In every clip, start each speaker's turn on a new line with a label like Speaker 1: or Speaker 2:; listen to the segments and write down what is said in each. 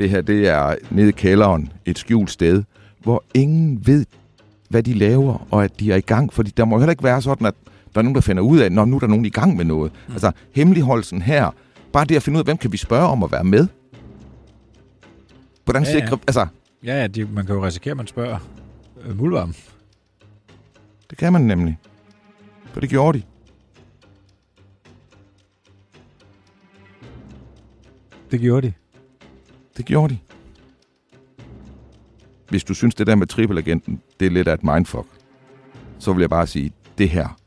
Speaker 1: Det her, det er nede i kælderen, et skjult sted, hvor ingen ved, hvad de laver, og at de er i gang. Fordi der må heller ikke være sådan, at der er nogen, der finder ud af, når nu er der nogen i gang med noget. Mm. Altså, hemmeligholdelsen her, bare det at finde ud af, hvem kan vi spørge om at være med? Hvordan
Speaker 2: Ja, ja.
Speaker 1: sikrer... Altså,
Speaker 2: Ja, ja, de, man kan jo risikere, at man spørger øh, Muldvarm.
Speaker 1: det kan man nemlig. For det gjorde de.
Speaker 2: Det gjorde de.
Speaker 1: Det gjorde de. Hvis du synes, det der med triple-agenten, det er lidt af et mindfuck, så vil jeg bare sige, det her,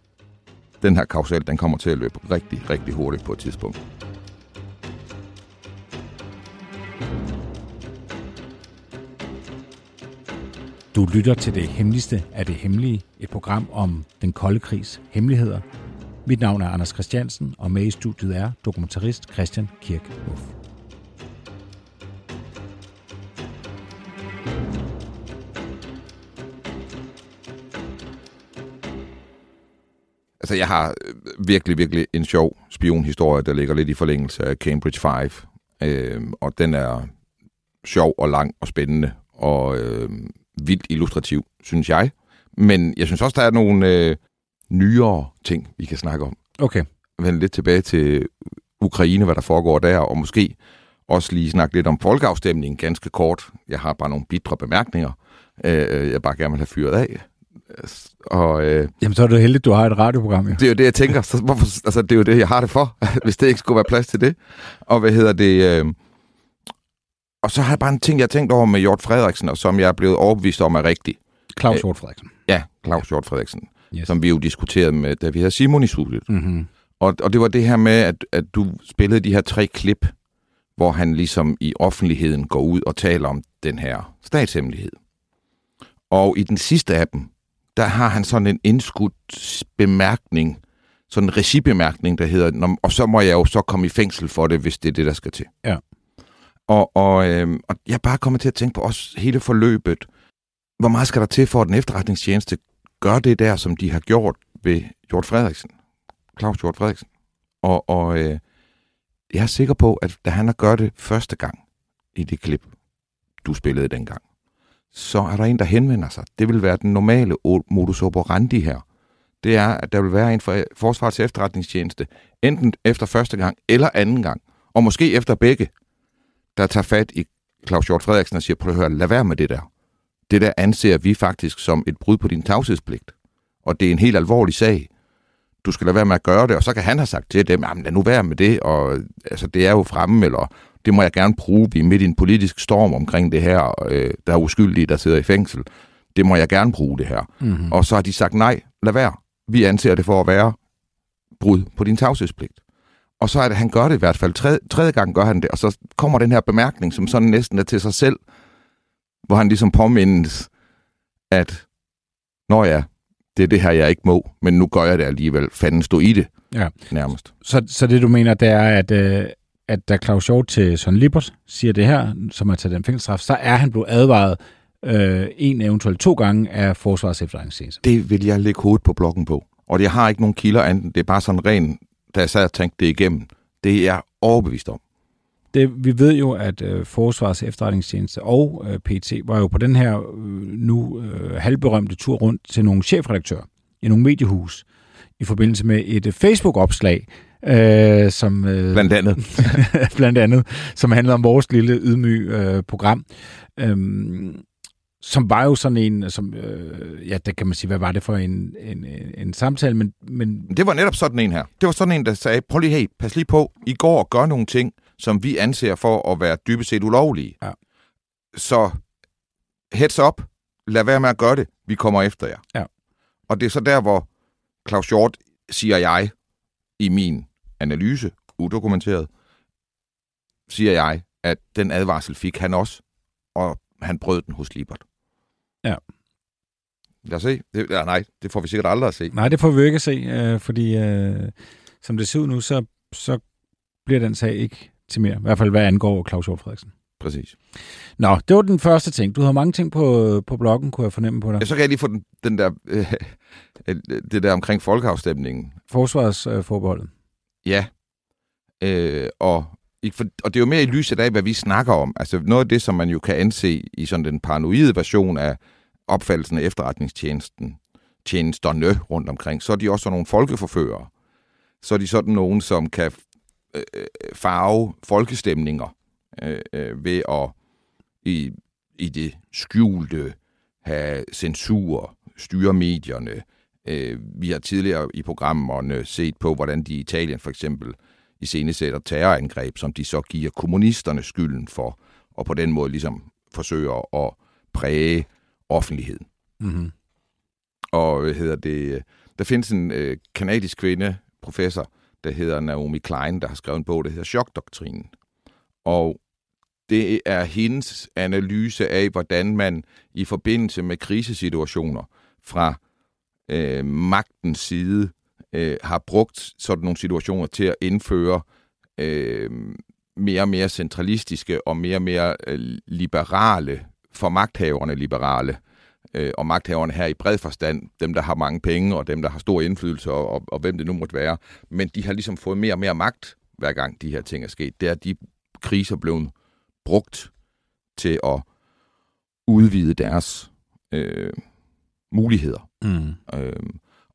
Speaker 1: den her kausal, den kommer til at løbe rigtig, rigtig hurtigt på et tidspunkt.
Speaker 2: Du lytter til det hemmeligste af det hemmelige, et program om den kolde krigs hemmeligheder. Mit navn er Anders Christiansen, og med i studiet er dokumentarist Christian Kirk Muff.
Speaker 1: Altså, jeg har øh, virkelig, virkelig en sjov spionhistorie, der ligger lidt i forlængelse af Cambridge 5. Øh, og den er sjov og lang og spændende og øh, vildt illustrativ, synes jeg. Men jeg synes også, der er nogle øh, nyere ting, vi kan snakke om.
Speaker 2: Okay.
Speaker 1: vende lidt tilbage til Ukraine, hvad der foregår der, og måske også lige snakke lidt om folkeafstemningen ganske kort. Jeg har bare nogle bitre bemærkninger, øh, jeg bare gerne vil have fyret af. Og øh,
Speaker 2: Jamen, så er det heldigt, du har et radioprogram, jo.
Speaker 1: det er jo det, jeg tænker. Så hvorfor, altså, det er jo det, jeg har det for, hvis det ikke skulle være plads til det. Og hvad hedder det? Øh, og så har jeg bare en ting, jeg har tænkt over med Hjort Frederiksen, og som jeg er blevet overbevist om er rigtig.
Speaker 2: Claus
Speaker 1: Øh,
Speaker 2: Hjort Frederiksen.
Speaker 1: Ja, Claus Hjort Frederiksen,
Speaker 2: Yes.
Speaker 1: som vi jo diskuterede med, da vi havde Simon i studiet.
Speaker 2: Mm-hmm.
Speaker 1: Og, og det var det her med, at, at du spillede de her tre klip, hvor han ligesom i offentligheden går ud og taler om den her statshemmelighed. Og i den sidste af dem, der har han sådan en indskudt bemærkning, sådan en regibemærkning, der hedder, "Nå, og så må jeg jo så komme i fængsel for det, hvis det er det, der skal til.
Speaker 2: Ja.
Speaker 1: Og, og, øhm, og jeg er bare kommet til at tænke på også hele forløbet. Hvor meget skal der til for, at den efterretningstjeneste gør det der, som de har gjort ved Hjort Frederiksen? Claus Hjort Frederiksen. Og, og øh, jeg er sikker på, at da han har gjort det første gang i det klip, du spillede dengang, så er der en, der henvender sig. Det vil være den normale modus operandi her. Det er, at der vil være en fra Forsvarets efterretningstjeneste, enten efter første gang eller anden gang, og måske efter begge, der tager fat i Claus Hjort Frederiksen og siger, prøv at høre, lad være med det der. Det der anser vi faktisk som et brud på din tavshedspligt. Og det er en helt alvorlig sag du skal lade være med at gøre det, og så kan han have sagt til dem, jamen lad nu være med det, og altså, det er jo fremme, eller det må jeg gerne bruge, vi er midt i en politisk storm omkring det her, øh, der er uskyldige, der sidder i fængsel. Det må jeg gerne bruge det her.
Speaker 2: Mm-hmm.
Speaker 1: Og så har de sagt, nej, lad være. Vi anser det for at være brud på din tavshedspligt. Og så er det, han gør det i hvert fald. Tredje, tredje gang gør han det, og så kommer den her bemærkning, som sådan næsten er til sig selv, hvor han ligesom påmindes, at, når ja, det er det her, jeg ikke må, men nu gør jeg det alligevel. Fanden stå i det,
Speaker 2: Ja.
Speaker 1: nærmest.
Speaker 2: Så, så det, du mener, det er, at, øh, at da Claus Hjort til Søren Lippert siger det her, som er til den fængselsstraf, så er han blevet advaret øh, en eventuelt to gange af Forsvarets efterretningstjeneste.
Speaker 1: Det vil jeg lægge hovedet på blokken på. Og jeg har ikke nogen kilder anden. Det er bare sådan ren, da jeg sad og tænkte det igennem. Det er jeg overbevist om.
Speaker 2: Det, vi ved jo, at øh, Forsvarets efterretningstjeneste og øh, PT var jo på den her øh, nu øh, halvberømte tur rundt til nogle chefredaktører i nogle mediehus i forbindelse med et øh, Facebook-opslag, øh, som øh,
Speaker 1: Blandt andet.
Speaker 2: blandt andet, som handlede om vores lille ydmyg øh, program. Øhm, som var jo sådan en, som, øh, ja, det kan man sige, hvad var det for en, en, en, en samtale, men, men
Speaker 1: Det var netop sådan en her. Det var sådan en, der sagde, prøv lige, hey, pas lige på, I går og gør nogle ting, som vi anser for at være dybest set ulovlige.
Speaker 2: Ja.
Speaker 1: Så heads up, lad være med at gøre det, vi kommer efter jer.
Speaker 2: Ja.
Speaker 1: Og det er så der, hvor Claus Hjort, siger jeg, i min analyse, udokumenteret, siger jeg, at den advarsel fik han også, og han brød den hos Libert.
Speaker 2: Ja.
Speaker 1: Lad os se. Det, ja, nej, det får vi sikkert aldrig at se.
Speaker 2: Nej, det får vi ikke at se, øh, fordi øh, som det ser ud nu, så, så bliver den sag ikke til mere. I hvert fald hvad angår Claus Hjort Frederiksen.
Speaker 1: Præcis.
Speaker 2: Nå, det var den første ting. Du har mange ting på, på bloggen, kunne jeg fornemme på dig.
Speaker 1: Ja, så kan jeg lige få den, den der, øh, det der omkring folkeafstemningen.
Speaker 2: Forsvarsforbeholdet.
Speaker 1: Ja. Øh, og, for, og det er jo mere i lyset af, hvad vi snakker om. Altså noget af det, som man jo kan anse i sådan den paranoide version af opfattelsen af efterretningstjenesten, tjenesterne rundt omkring, så er de også nogle folkeforførere. Så er de sådan nogen, som kan øh, øh farve folkestemninger øh, øh, ved at i, i det skjulte have censur, styre medierne. Øh, vi har tidligere i programmerne set på, hvordan de i Italien for eksempel i scenesætter terrorangreb, som de så giver kommunisterne skylden for, og på den måde ligesom forsøger at præge offentligheden.
Speaker 2: Mm-hmm.
Speaker 1: Og hedder det, der findes en øh, kanadisk kvinde, professor, der hedder Naomi Klein, der har skrevet en bog, der hedder Chokdoktrinen. Og det er hendes analyse af, hvordan man i forbindelse med krisesituationer fra øh, magtens side øh, har brugt sådan nogle situationer til at indføre øh, mere og mere centralistiske og mere og mere øh, liberale, for magthaverne liberale, øh, og magthaverne her i bred forstand, dem der har mange penge og dem der har stor indflydelse og, og, og hvem det nu måtte være, men de har ligesom fået mere og mere magt, hver gang de her ting er sket. Det er de kriser blevet brugt til at udvide deres øh, muligheder.
Speaker 2: Mm.
Speaker 1: Øh,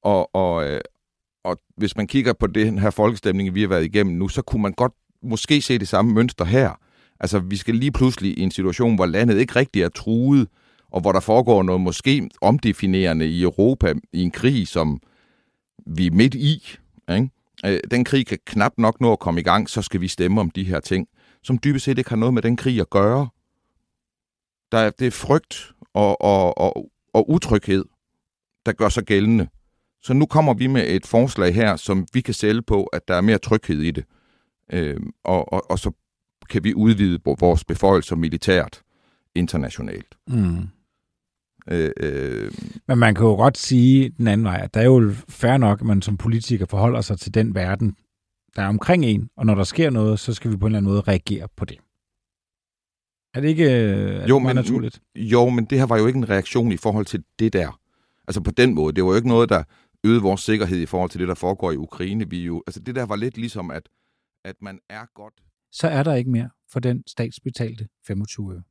Speaker 1: og, og, øh, og hvis man kigger på den her folkestemning, vi har været igennem nu, så kunne man godt måske se det samme mønster her. Altså, vi skal lige pludselig i en situation, hvor landet ikke rigtig er truet, og hvor der foregår noget måske omdefinerende i Europa i en krig, som vi er midt i. Ikke? Øh, den krig kan knap nok nå at komme i gang, så skal vi stemme om de her ting som dybest set ikke har noget med den krig at gøre. Der er, det er frygt og, og, og, og utryghed, der gør sig gældende. Så nu kommer vi med et forslag her, som vi kan sælge på, at der er mere tryghed i det. Øh, og, og, og så kan vi udvide vores beføjelser militært internationalt.
Speaker 2: Mm.
Speaker 1: Øh, øh,
Speaker 2: Men man kan jo godt sige den anden vej, at der er jo fair nok, at man som politiker forholder sig til den verden, der er omkring en, og når der sker noget, så skal vi på en eller anden måde reagere på det. Er det ikke er
Speaker 1: jo,
Speaker 2: det
Speaker 1: men,
Speaker 2: naturligt?
Speaker 1: Jo, men det her var jo ikke en reaktion i forhold til det der. Altså på den måde. Det var jo ikke noget, der øgede vores sikkerhed i forhold til det, der foregår i Ukraine. Vi jo, altså det der var lidt ligesom, at, at man er godt...
Speaker 2: Så er der ikke mere for den statsbetalte 25 øre.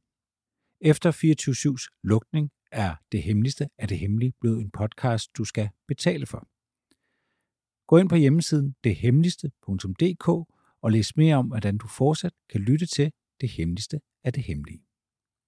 Speaker 2: Efter 24-7's lukning er Det Hemmeligste af det Hemmelige blevet en podcast, du skal betale for. Gå ind på hjemmesiden dethemmeligste.dk og læs mere om, hvordan du fortsat kan lytte til det hemmeligste af det hemmelige.